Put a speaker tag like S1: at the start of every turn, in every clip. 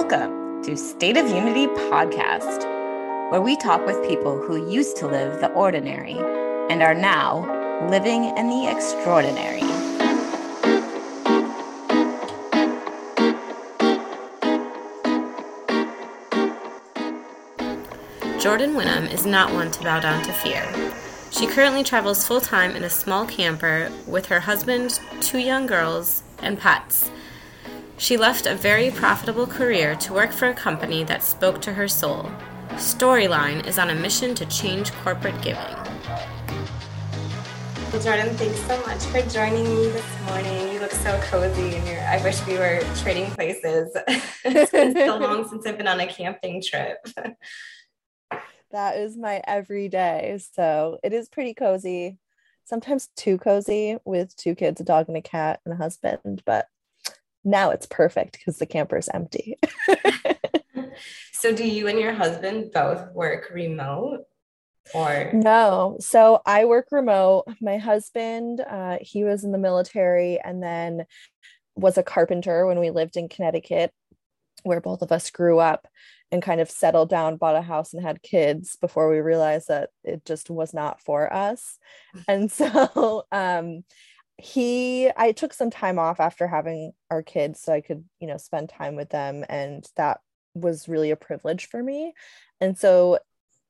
S1: Welcome to State of Unity Podcast, where we talk with people who used to live the ordinary and are now living in the extraordinary.
S2: Jordan Winham is not one to bow down to fear. She currently travels full time in a small camper with her husband, two young girls, and pets. She left a very profitable career to work for a company that spoke to her soul. Storyline is on a mission to change corporate giving. Jordan, thanks so much for joining me this morning. You look so cozy and I wish we were trading places. it's been so long since I've been on a camping trip.
S3: that is my everyday. So it is pretty cozy. Sometimes too cozy with two kids, a dog and a cat and a husband, but now it's perfect because the camper is empty.
S2: so do you and your husband both work remote? Or
S3: no, so I work remote. My husband, uh, he was in the military and then was a carpenter when we lived in Connecticut, where both of us grew up and kind of settled down, bought a house, and had kids before we realized that it just was not for us. And so um, he, I took some time off after having our kids so I could, you know, spend time with them. And that was really a privilege for me. And so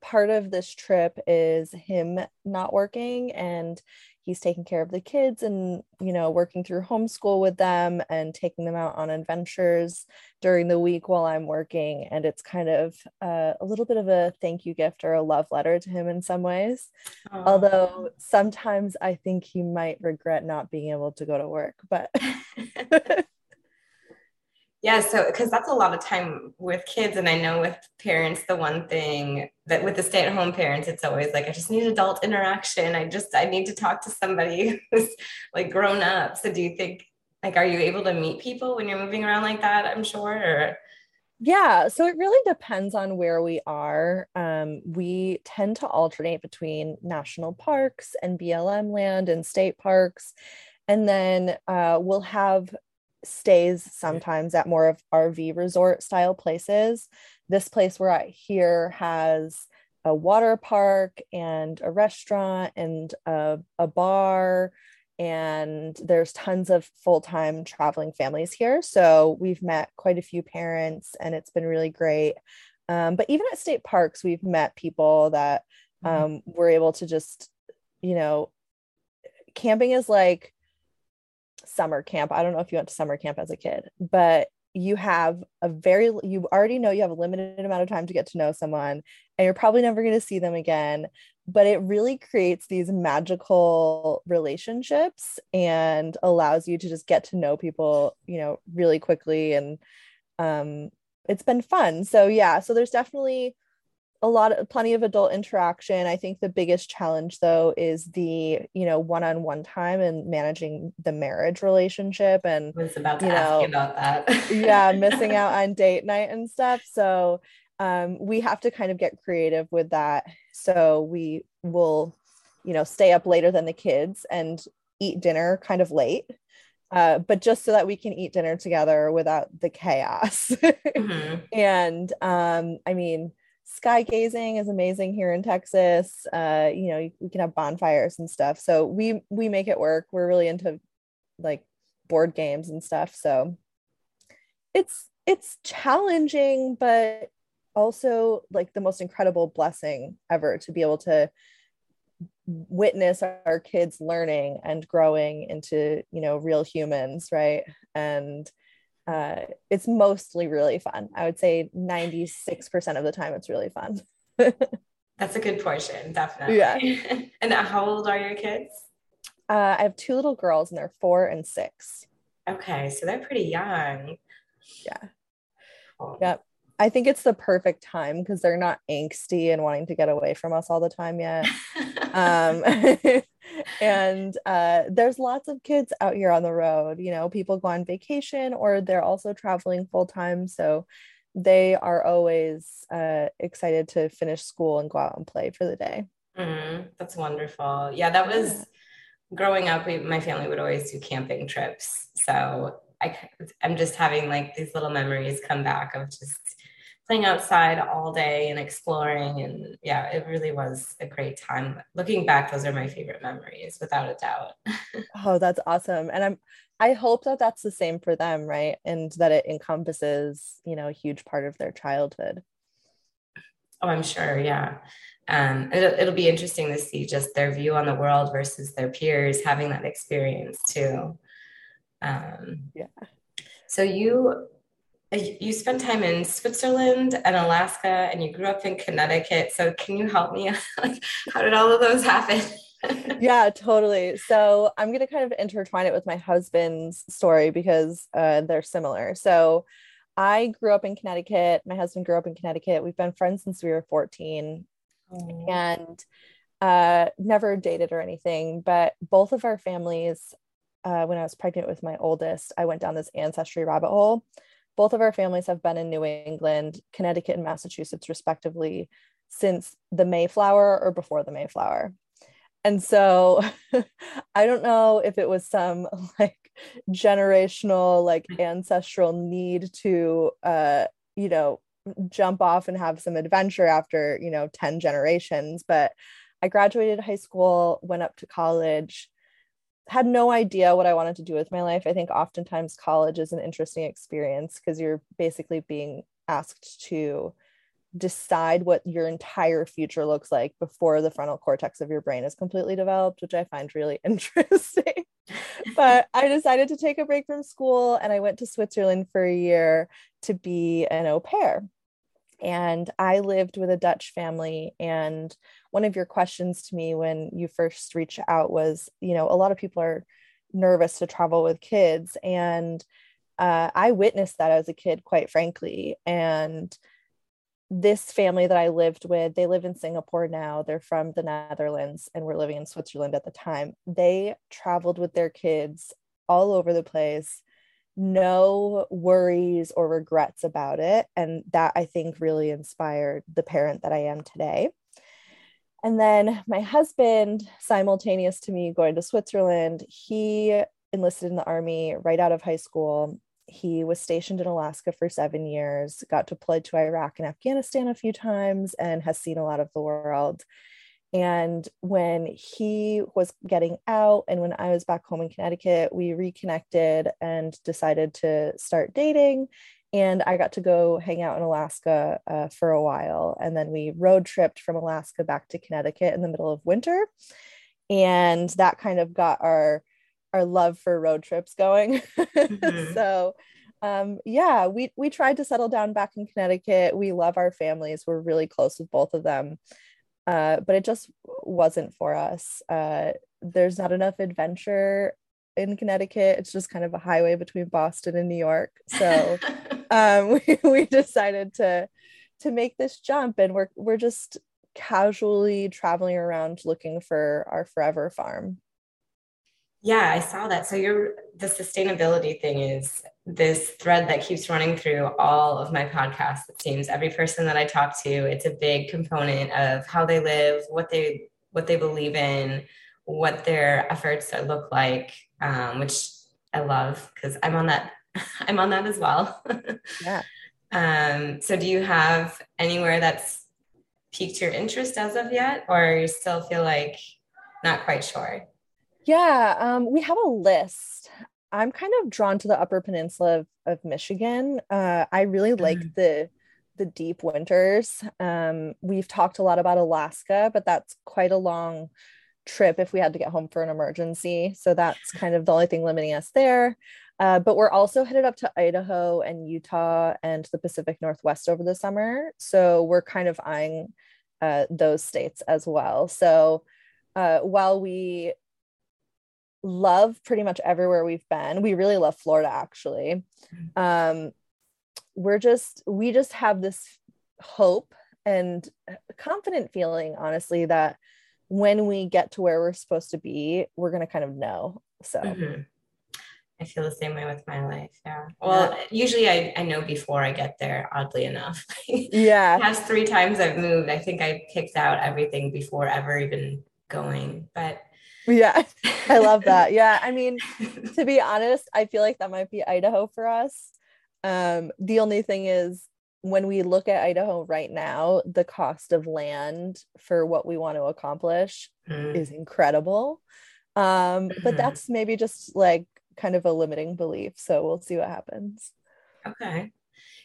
S3: part of this trip is him not working and he's taking care of the kids and you know working through homeschool with them and taking them out on adventures during the week while i'm working and it's kind of uh, a little bit of a thank you gift or a love letter to him in some ways Aww. although sometimes i think he might regret not being able to go to work but
S2: Yeah, so because that's a lot of time with kids. And I know with parents, the one thing that with the stay at home parents, it's always like, I just need adult interaction. I just, I need to talk to somebody who's like grown up. So do you think, like, are you able to meet people when you're moving around like that? I'm sure. Or...
S3: Yeah, so it really depends on where we are. Um, we tend to alternate between national parks and BLM land and state parks. And then uh, we'll have stays sometimes at more of RV resort style places. This place we're at here has a water park and a restaurant and a, a bar and there's tons of full-time traveling families here so we've met quite a few parents and it's been really great um, but even at state parks we've met people that mm-hmm. um, we're able to just you know camping is like summer camp. I don't know if you went to summer camp as a kid, but you have a very you already know you have a limited amount of time to get to know someone and you're probably never going to see them again but it really creates these magical relationships and allows you to just get to know people you know really quickly and um it's been fun so yeah so there's definitely a lot of plenty of adult interaction. I think the biggest challenge though is the you know one-on-one time and managing the marriage relationship and
S2: I was about to you ask know, you about that.
S3: yeah missing out on date night and stuff. So um, we have to kind of get creative with that. So we will you know stay up later than the kids and eat dinner kind of late uh, but just so that we can eat dinner together without the chaos. Mm-hmm. and um, i mean sky gazing is amazing here in Texas. Uh, you know, we can have bonfires and stuff. So we we make it work. We're really into like board games and stuff. So it's it's challenging, but also like the most incredible blessing ever to be able to witness our kids learning and growing into you know real humans right and uh, it's mostly really fun. I would say 96% of the time it's really fun.
S2: That's a good portion, definitely. Yeah. and how old are your kids?
S3: Uh, I have two little girls and they're four and six.
S2: Okay, so they're pretty young.
S3: Yeah. Cool. Yep. I think it's the perfect time because they're not angsty and wanting to get away from us all the time yet. um, and uh, there's lots of kids out here on the road. You know, people go on vacation or they're also traveling full time. So they are always uh, excited to finish school and go out and play for the day.
S2: Mm, that's wonderful. Yeah, that was growing up. We, my family would always do camping trips. So I, I'm just having like these little memories come back of just playing outside all day and exploring. And yeah, it really was a great time. Looking back, those are my favorite memories without a doubt.
S3: oh, that's awesome. And I'm, I hope that that's the same for them, right? And that it encompasses, you know, a huge part of their childhood.
S2: Oh, I'm sure. Yeah. Um, it'll, it'll be interesting to see just their view on the world versus their peers having that experience too. Um, yeah. So you you spent time in Switzerland and Alaska, and you grew up in Connecticut. So can you help me? like, how did all of those happen?
S3: yeah, totally. So I'm going to kind of intertwine it with my husband's story because uh, they're similar. So I grew up in Connecticut. My husband grew up in Connecticut. We've been friends since we were 14 oh. and uh, never dated or anything. But both of our families, uh, when I was pregnant with my oldest, I went down this ancestry rabbit hole both of our families have been in New England, Connecticut, and Massachusetts, respectively, since the Mayflower or before the Mayflower. And so I don't know if it was some like generational, like ancestral need to, uh, you know, jump off and have some adventure after, you know, 10 generations. But I graduated high school, went up to college, had no idea what I wanted to do with my life. I think oftentimes college is an interesting experience because you're basically being asked to decide what your entire future looks like before the frontal cortex of your brain is completely developed, which I find really interesting. but I decided to take a break from school and I went to Switzerland for a year to be an au pair and I lived with a Dutch family. And one of your questions to me when you first reached out was, you know, a lot of people are nervous to travel with kids. And uh, I witnessed that as a kid, quite frankly. And this family that I lived with, they live in Singapore now. They're from the Netherlands and we're living in Switzerland at the time. They traveled with their kids all over the place no worries or regrets about it. And that I think really inspired the parent that I am today. And then my husband, simultaneous to me going to Switzerland, he enlisted in the army right out of high school. He was stationed in Alaska for seven years, got deployed to Iraq and Afghanistan a few times, and has seen a lot of the world. And when he was getting out, and when I was back home in Connecticut, we reconnected and decided to start dating. And I got to go hang out in Alaska uh, for a while. And then we road tripped from Alaska back to Connecticut in the middle of winter. And that kind of got our our love for road trips going. Mm-hmm. so um, yeah, we we tried to settle down back in Connecticut. We love our families. We're really close with both of them. Uh, but it just wasn't for us. Uh, there's not enough adventure in Connecticut. It's just kind of a highway between Boston and New York. So um, we, we decided to to make this jump, and we're we're just casually traveling around looking for our forever farm.
S2: Yeah, I saw that. So your the sustainability thing is this thread that keeps running through all of my podcasts. It seems every person that I talk to, it's a big component of how they live, what they what they believe in, what their efforts look like, um, which I love because I'm on that. I'm on that as well.
S3: yeah.
S2: Um, so do you have anywhere that's piqued your interest as of yet, or you still feel like not quite sure?
S3: Yeah, um, we have a list. I'm kind of drawn to the Upper Peninsula of, of Michigan. Uh, I really mm. like the the deep winters. Um, we've talked a lot about Alaska, but that's quite a long trip if we had to get home for an emergency. So that's kind of the only thing limiting us there. Uh, but we're also headed up to Idaho and Utah and the Pacific Northwest over the summer. So we're kind of eyeing uh, those states as well. So uh, while we love pretty much everywhere we've been. We really love Florida actually. Mm-hmm. Um, we're just we just have this hope and confident feeling honestly that when we get to where we're supposed to be, we're going to kind of know. So mm-hmm.
S2: I feel the same way with my life. Yeah. Well, yeah. usually I, I know before I get there, oddly enough.
S3: yeah.
S2: Past three times I've moved, I think I picked out everything before ever even going. But
S3: yeah i love that yeah i mean to be honest, I feel like that might be Idaho for us. Um, the only thing is when we look at Idaho right now, the cost of land for what we want to accomplish mm. is incredible. Um, mm-hmm. but that's maybe just like kind of a limiting belief. So we'll see what happens.
S2: Okay.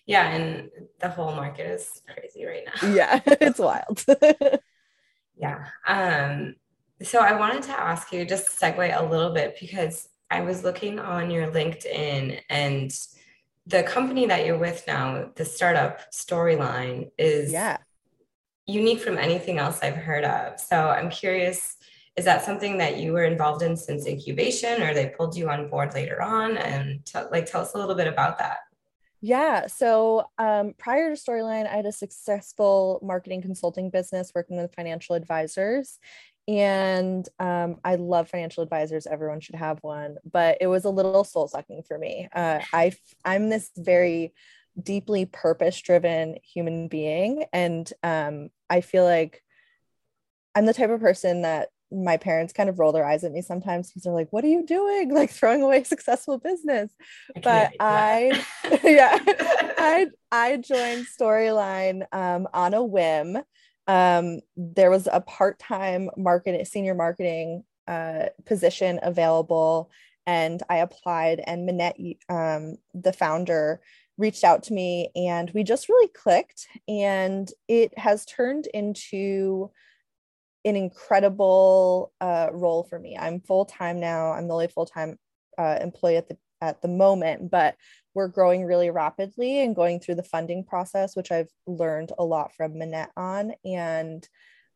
S2: Yeah, and the whole market is crazy right now.
S3: Yeah, it's wild.
S2: yeah. Um, so I wanted to ask you just segue a little bit because I was looking on your LinkedIn and the company that you're with now, the startup storyline is
S3: yeah
S2: unique from anything else I've heard of. So I'm curious, is that something that you were involved in since incubation or they pulled you on board later on? And t- like tell us a little bit about that.
S3: Yeah. So um, prior to Storyline, I had a successful marketing consulting business working with financial advisors and um, I love financial advisors. Everyone should have one, but it was a little soul sucking for me. Uh, I I'm this very deeply purpose driven human being, and um, I feel like I'm the type of person that my parents kind of roll their eyes at me sometimes because they're like, "What are you doing? Like throwing away successful business?" I but I, yeah, I I joined Storyline um, on a whim um, there was a part-time marketing senior marketing uh, position available and i applied and minette um, the founder reached out to me and we just really clicked and it has turned into an incredible uh, role for me. I'm full-time now. I'm the only full-time uh, employee at the at the moment but we're growing really rapidly and going through the funding process, which I've learned a lot from Minette on. And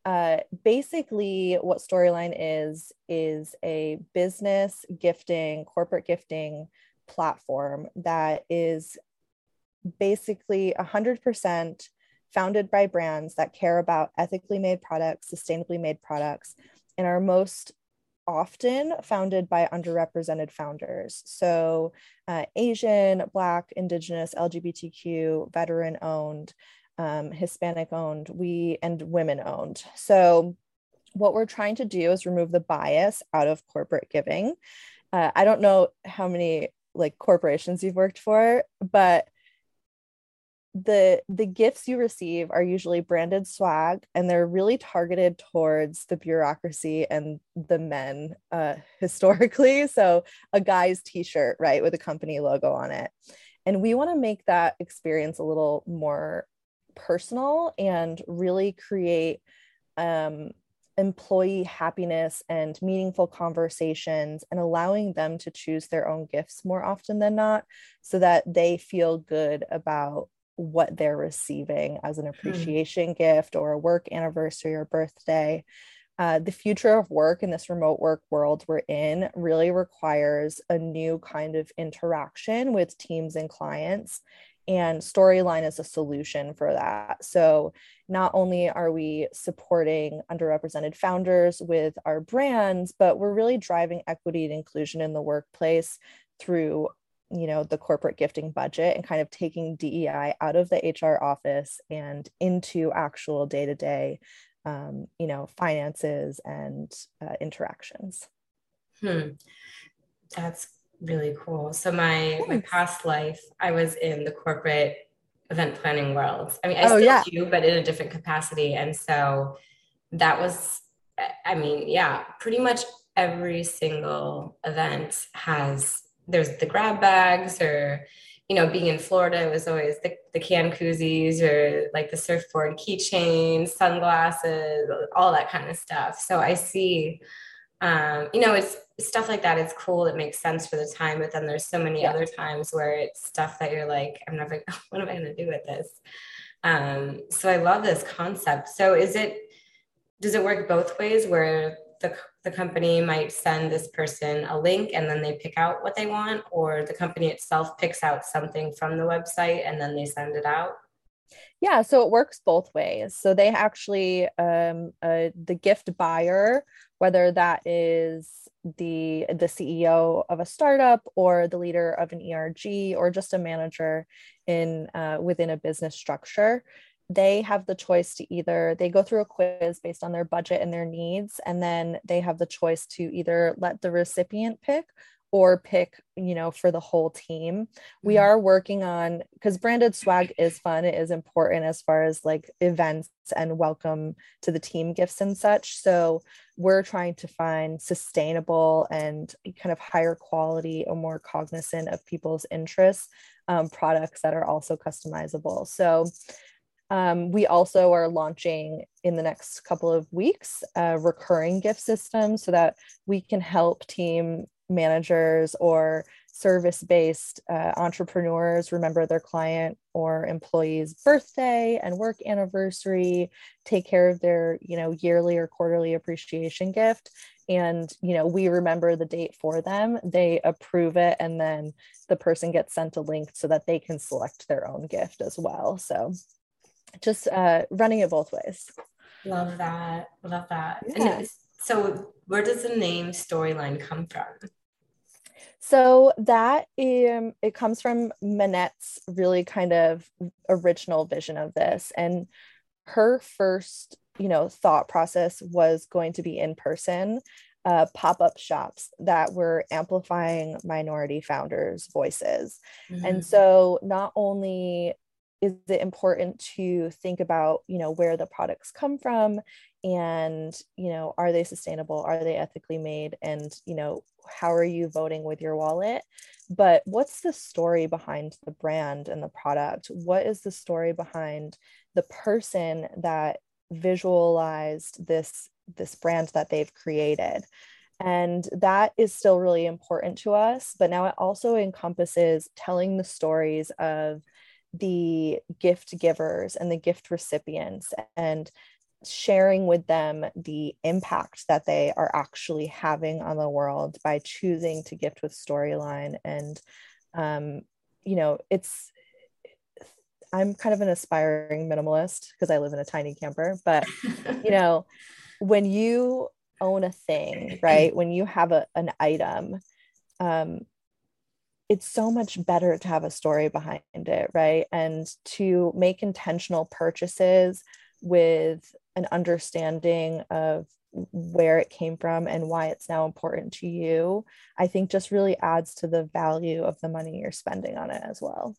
S3: uh, basically, what Storyline is, is a business gifting, corporate gifting platform that is basically 100% founded by brands that care about ethically made products, sustainably made products, and our most often founded by underrepresented founders. So, uh, Asian, Black, Indigenous, LGBTQ, veteran owned, um, Hispanic owned, we and women owned. So, what we're trying to do is remove the bias out of corporate giving. Uh, I don't know how many like corporations you've worked for, but the the gifts you receive are usually branded swag and they're really targeted towards the bureaucracy and the men uh, historically. So a guy's t-shirt right with a company logo on it. And we want to make that experience a little more personal and really create um, employee happiness and meaningful conversations and allowing them to choose their own gifts more often than not so that they feel good about what they're receiving as an hmm. appreciation hmm. gift or a work anniversary or birthday. Uh, the future of work in this remote work world we're in really requires a new kind of interaction with teams and clients. And Storyline is a solution for that. So, not only are we supporting underrepresented founders with our brands, but we're really driving equity and inclusion in the workplace through you know the corporate gifting budget and kind of taking DEI out of the HR office and into actual day-to-day um, you know finances and uh, interactions.
S2: Hmm. That's really cool. So my Thanks. my past life, I was in the corporate event planning world. I mean, I oh, still yeah. do, but in a different capacity. And so that was, I mean, yeah, pretty much every single event has there's the grab bags or you know being in florida it was always the, the can koozies or like the surfboard keychains sunglasses all that kind of stuff. So i see um, you know it's stuff like that it's cool it makes sense for the time but then there's so many yeah. other times where it's stuff that you're like i'm never what am i going to do with this? Um, so i love this concept. So is it does it work both ways where the, the company might send this person a link and then they pick out what they want, or the company itself picks out something from the website and then they send it out?
S3: Yeah, so it works both ways. So they actually, um, uh, the gift buyer, whether that is the the CEO of a startup or the leader of an ERG or just a manager in uh, within a business structure, they have the choice to either they go through a quiz based on their budget and their needs and then they have the choice to either let the recipient pick or pick you know for the whole team. We
S2: Mhm.
S3: are working on because branded swag is fun it is important as far as like events and welcome to the team gifts and such. So we're trying to find sustainable and kind of higher quality or more cognizant of people's interests um, products that are also customizable. So um, we also are launching in the next couple of weeks a recurring gift system so that we can help team managers or service based uh, entrepreneurs remember their client or employee's birthday and work anniversary take care of their you know yearly or quarterly appreciation gift. And you know we remember the date for them they approve it and then the person gets sent a link so that they can select their own gift as well. So just uh, running it both ways
S2: Love that. Love that.
S3: Yeah.
S2: So, where does the name storyline come from?
S3: So that um, it comes from Manette's really kind of original vision of this, and her first, you know, thought process was going to be in person uh, pop-up shops that were amplifying minority founders' voices. And so not only is it important to think about, you know, where the products come from and, you know, are they sustainable? Are they ethically made? And, you know, how are you voting with your wallet? But what's the story behind the brand and the product? What is the story behind the person that visualized this this brand that they've created? And that is still really important to us. But now it also encompasses telling the stories of the gift givers and the gift recipients and sharing with them the impact that they are actually having on the world by choosing to gift with storyline and um, you know it's i'm kind of an aspiring minimalist because i live in a tiny camper but you know when you own a thing right when you have a, an item um, it's so much better to have a story behind it right and to make intentional purchases with an understanding of where it came from and why it's now important to you i think just really adds to the value of the money you're spending on it as well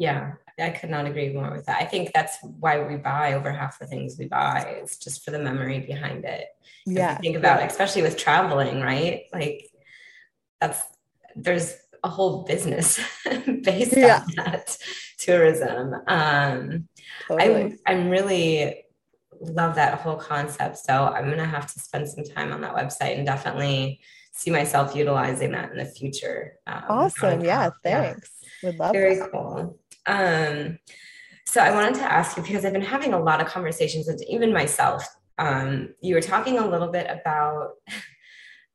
S2: Yeah, I could not agree more with that. I think that's why we buy over half the things we buy. It's just for the memory behind it.
S3: Yeah
S2: think about it, especially with traveling, right? Like that's there's a whole business based
S3: Yeah.
S2: on that tourism. Um,
S3: totally.
S2: I I'm really love that whole concept. So I'm gonna have to spend some time on that website and definitely see myself utilizing that in the future. Um,
S3: awesome yeah thanks would love
S2: Very
S3: that.
S2: cool. Um, so I wanted to ask you because I've been having a lot of conversations with even myself. Um, you were talking a little bit about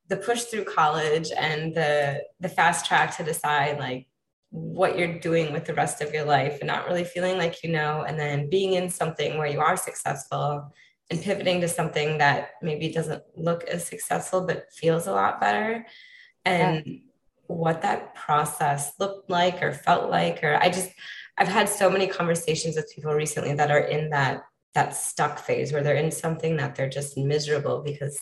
S2: the push through college and the the fast track to decide like what you're doing with the rest of your life and not really feeling like you know and then being in something where you are successful and pivoting to something that maybe doesn't look as successful but feels a lot better. And what that process looked like or felt like or i just i've had so many conversations with people recently that are in that that stuck phase where they're in something that they're just miserable because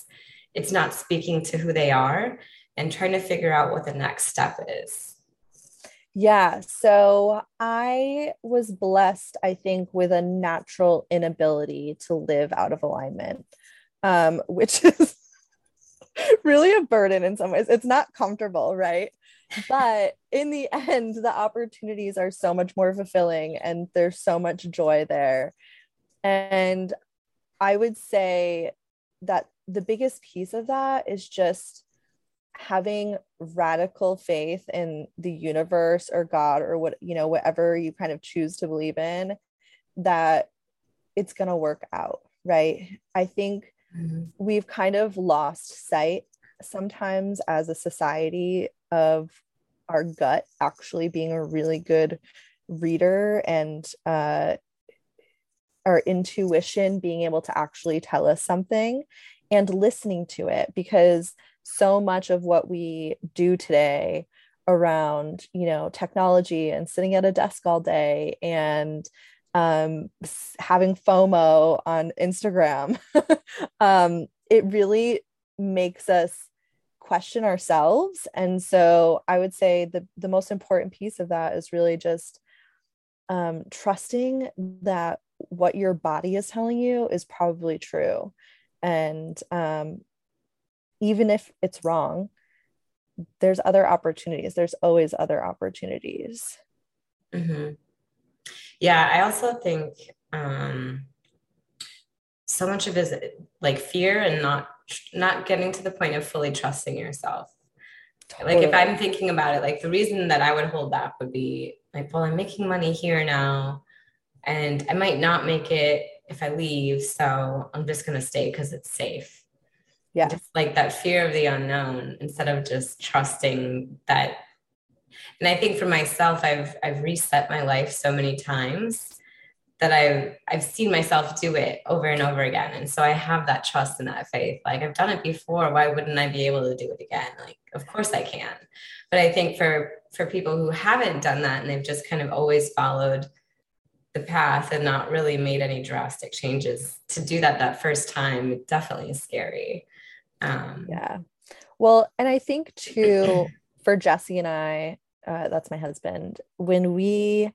S2: it's not speaking to who they are and trying to figure out what the next step is
S3: Yeah, so I was blessed, I think, with a natural inability to live out of alignment, um, which is really a burden in some ways. It's not comfortable, right? But in the end, the opportunities are so much more fulfilling and there's so much joy there. And I would say that the biggest piece of that is just having radical faith in the universe or God or what, you know, whatever you kind of choose to believe in, that it's going to work out, right? I think we've kind of lost sight sometimes as a society of our gut actually being a really good reader and uh, our intuition being able to actually tell us something and listening to it because so much of what we do today around you know technology and sitting at a desk all day and um, having FOMO on Instagram, um, it really makes us question ourselves. And so i would say the the most important piece of that is really just um, trusting that what your body is telling you is probably true. And um, even if it's wrong there's other opportunities. There's always other opportunities.
S2: Mm-hmm. yeah i also think um, so much of it is like fear and not not getting to the point of fully trusting yourself. Totally. like if i'm thinking about it like the reason that i would hold back would be like well i'm making money here now and i might not make it if i leave so i'm just going to stay because it's safe
S3: yeah
S2: just like that fear of the unknown instead of just trusting that and i think for myself i've i've reset my life so many times that I've I've seen myself do it over and over again. And so I have that trust and that faith. Like I've done it before. Why wouldn't I be able to do it again? Like of course I can. But I think for for people who haven't done that and they've just kind of always followed the path and not really made any drastic changes to do that that first time definitely is scary. Um,
S3: yeah. Well, and I think too for Jesse and I, uh, that's my husband, when we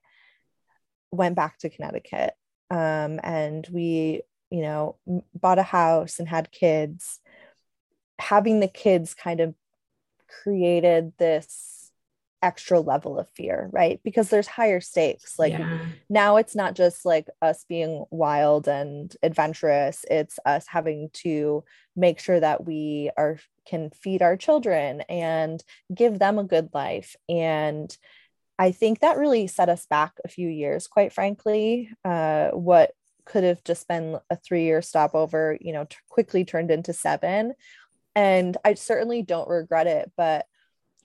S3: went back to Connecticut um, and we, you know, bought a house and had kids. Having the kids kind of created this extra level of fear, right? Because there's higher stakes. Like yeah. now it's not just like us being wild and adventurous, it's us having to make sure that we are can feed our children and give them a good life and I think that really set us back a few years, quite frankly. Uh, what could have just been a three year stopover, you know, t- quickly turned into seven. And I certainly don't regret it, but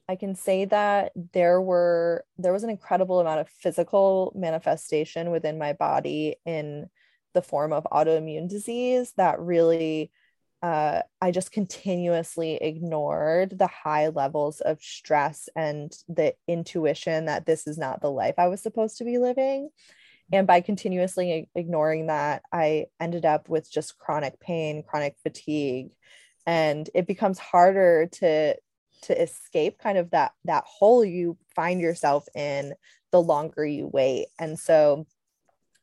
S3: I can say that there were there was an incredible amount of physical manifestation within my body in the form of autoimmune disease that really uh, I just continuously ignored the high levels of stress and the intuition that this is not the life I was supposed to be living. And by continuously ignoring that, I ended up with just chronic pain, chronic fatigue, and it becomes harder to to escape kind of that that hole you find yourself in the longer you wait. And so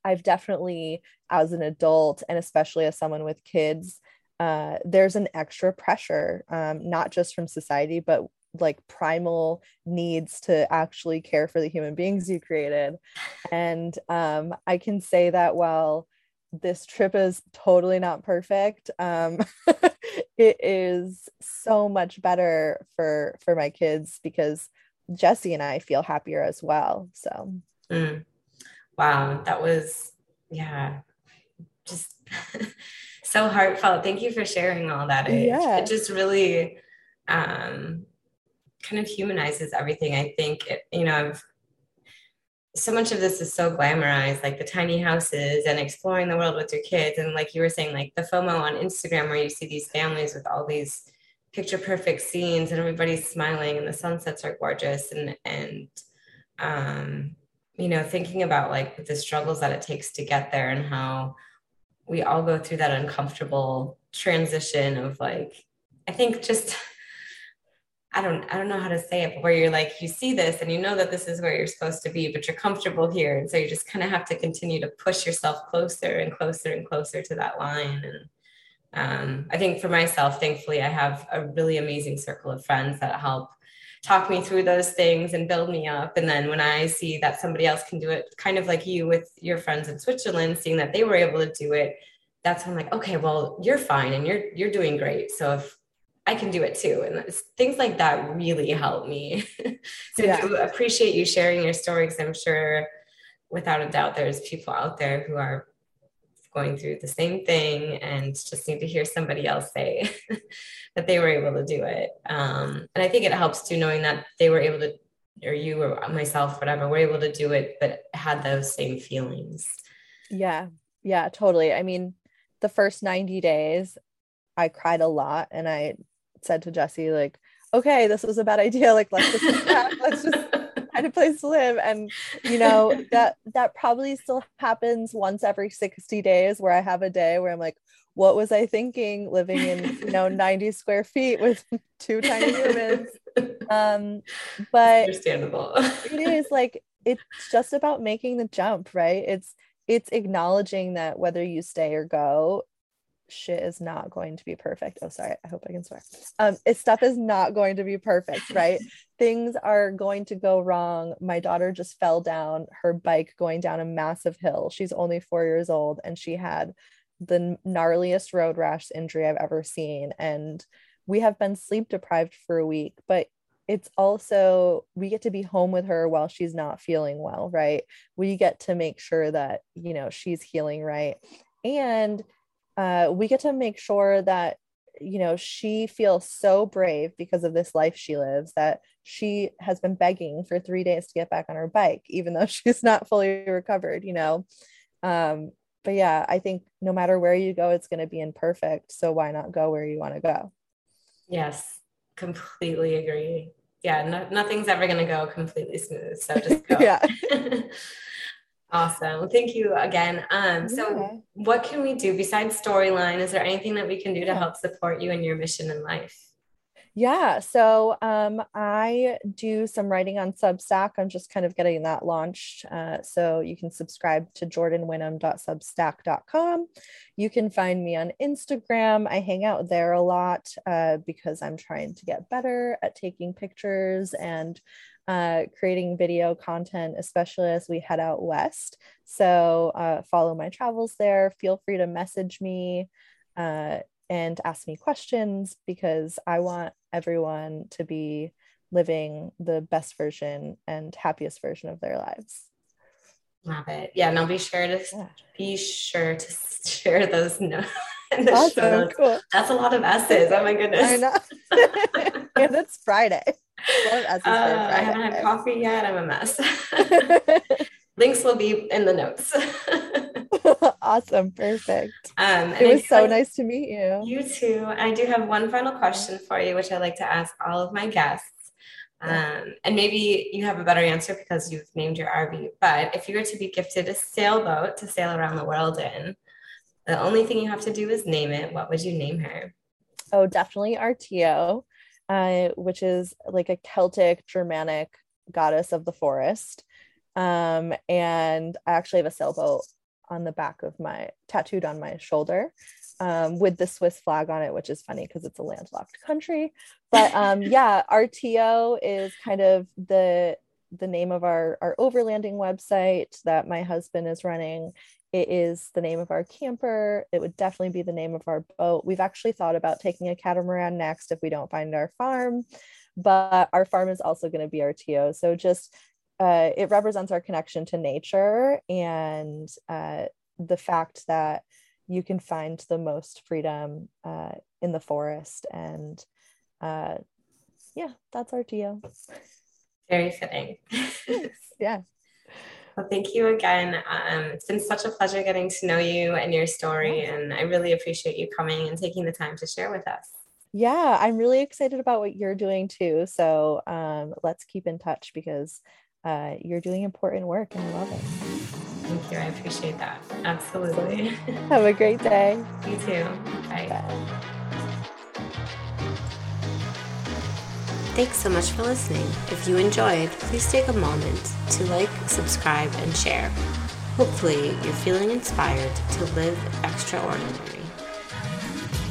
S3: I've definitely as an adult and especially as someone with kids uh, there's an extra pressure, um, not just from society, but like primal needs to actually care for the human beings you created. And um, I can say that while this trip is totally not perfect, um, it is so much better for for my kids because Jesse and I feel happier as well. So,
S2: mm. wow, that was yeah, just. so heartfelt. Thank you for sharing all that. It, yeah. it just really um, kind of humanizes everything. I think, it, you know, I've, so much of this is so glamorized, like the tiny houses and exploring the world with your kids. And like you were saying, like the FOMO on Instagram, where you see these families with all these picture perfect scenes and everybody's smiling and the sunsets are gorgeous. And, and, um, you know, thinking about like the struggles that it takes to get there and how, we all go through that uncomfortable transition of like i think just i don't i don't know how to say it but where you're like you see this and you know that this is where you're supposed to be but you're comfortable here and so you just kind of have to continue to push yourself closer and closer and closer to that line and um, i think for myself thankfully i have a really amazing circle of friends that help talk me through those things and build me up. And then when I see that somebody else can do it, kind of like you with your friends in Switzerland, seeing that they were able to do it, that's when I'm like, okay, well, you're fine and you're you're doing great. So if I can do it too. And things like that really help me. so yeah. I appreciate you sharing your stories. I'm sure without a doubt there's people out there who are going through the same thing and just need to hear somebody else say that they were able to do it. Um, and I think it helps too, knowing that they were able to, or you or myself, whatever, were able to do it, but had those same feelings.
S3: Yeah. Yeah, totally. I mean, the first 90 days, I cried a lot and I said to Jesse, like, okay, this was a bad idea. Like, let's just, let's just find a place to live and you know that that probably still happens once every 60 days where i have a day where i'm like what was I thinking living in, you know, 90 square feet with two tiny humans? Um, but
S2: understandable.
S3: it is like it's just about making the jump, right? It's it's acknowledging that whether you stay or go, shit is not going to be perfect. Oh, sorry. I hope I can swear. Um, stuff is not going to be perfect, right? Things are going to go wrong. My daughter just fell down her bike going down a massive hill. She's only four years old and she had the gnarliest road rash injury I've ever seen. And we have been sleep deprived for a week, but it's also we get to be home with her while she's not feeling well, right? We get to make sure that, you know, she's healing right. And uh, we get to make sure that you know she feels so brave because of this life she lives that she has been begging for three days to get back on her bike even though she's not fully recovered you know? Um, but yeah i think no matter where you go it's going to be imperfect. So why not go where you want to go?
S2: Yes completely agree. Yeah no, nothing's ever going to go completely smooth. So just go.
S3: Yeah
S2: Awesome. Thank you again. Um, so yeah. what can we do besides storyline? Is there anything that we can do to help support you in your mission in life?
S3: Yeah, so um, I do some writing on Substack. I'm just kind of getting that launched. Uh, so you can subscribe to jordanwinham.substack.com. You can find me on Instagram. I hang out there a lot uh, because I'm trying to get better at taking pictures and uh, creating video content, especially as we head out west. So uh, follow my travels there. Feel free to message me uh, and ask me questions because I want everyone to be living the best version and happiest version of their lives.
S2: Love it. Yeah, and I'll be sure to yeah. be sure to share those notes.
S3: Awesome, cool.
S2: That's a lot of S's. Oh my goodness. I
S3: know. and it's Friday.
S2: Uh, I haven't had coffee yet. I'm a mess. Links will be in the notes.
S3: awesome. Perfect. Um, it was so like, nice to meet you.
S2: You too. I do have one final question for you, which I like to ask all of my guests. Um, and maybe you have a better answer because you've named your RV. But if you were to be gifted a sailboat to sail around the world in, the only thing you have to do is name it. What would you name her?
S3: Oh, definitely Artio, uh, which is like a Celtic Germanic goddess of the forest. Um, and I actually have a sailboat on the back of my tattooed on my shoulder um, with the Swiss flag on it, which is funny because it's a landlocked country. But um, yeah, Artio is kind of the the name of our our overlanding website that my husband is running. It is the name of our camper. It would definitely be the name of our boat. We've actually thought about taking a catamaran next if we don't find our farm, but our farm is also going to be Artio. So just uh, it represents our connection to nature and uh, the fact that you can find the most freedom uh, in the forest. And uh, yeah, that's Artio.
S2: Very fitting.
S3: yeah.
S2: Well, thank you again. Um, it's been such a pleasure getting to know you and your story, and I really appreciate you coming and taking the time to share with us.
S3: Yeah, I'm really excited about what you're doing too. So um, let's keep in touch because uh, you're doing important work and I love it.
S2: Thank you. I appreciate that. Absolutely.
S3: Have a great day.
S2: You too. Bye. Bye. Thanks so much for listening. If you enjoyed, please take a moment to like, subscribe, and share. Hopefully, you're feeling inspired to live extraordinary.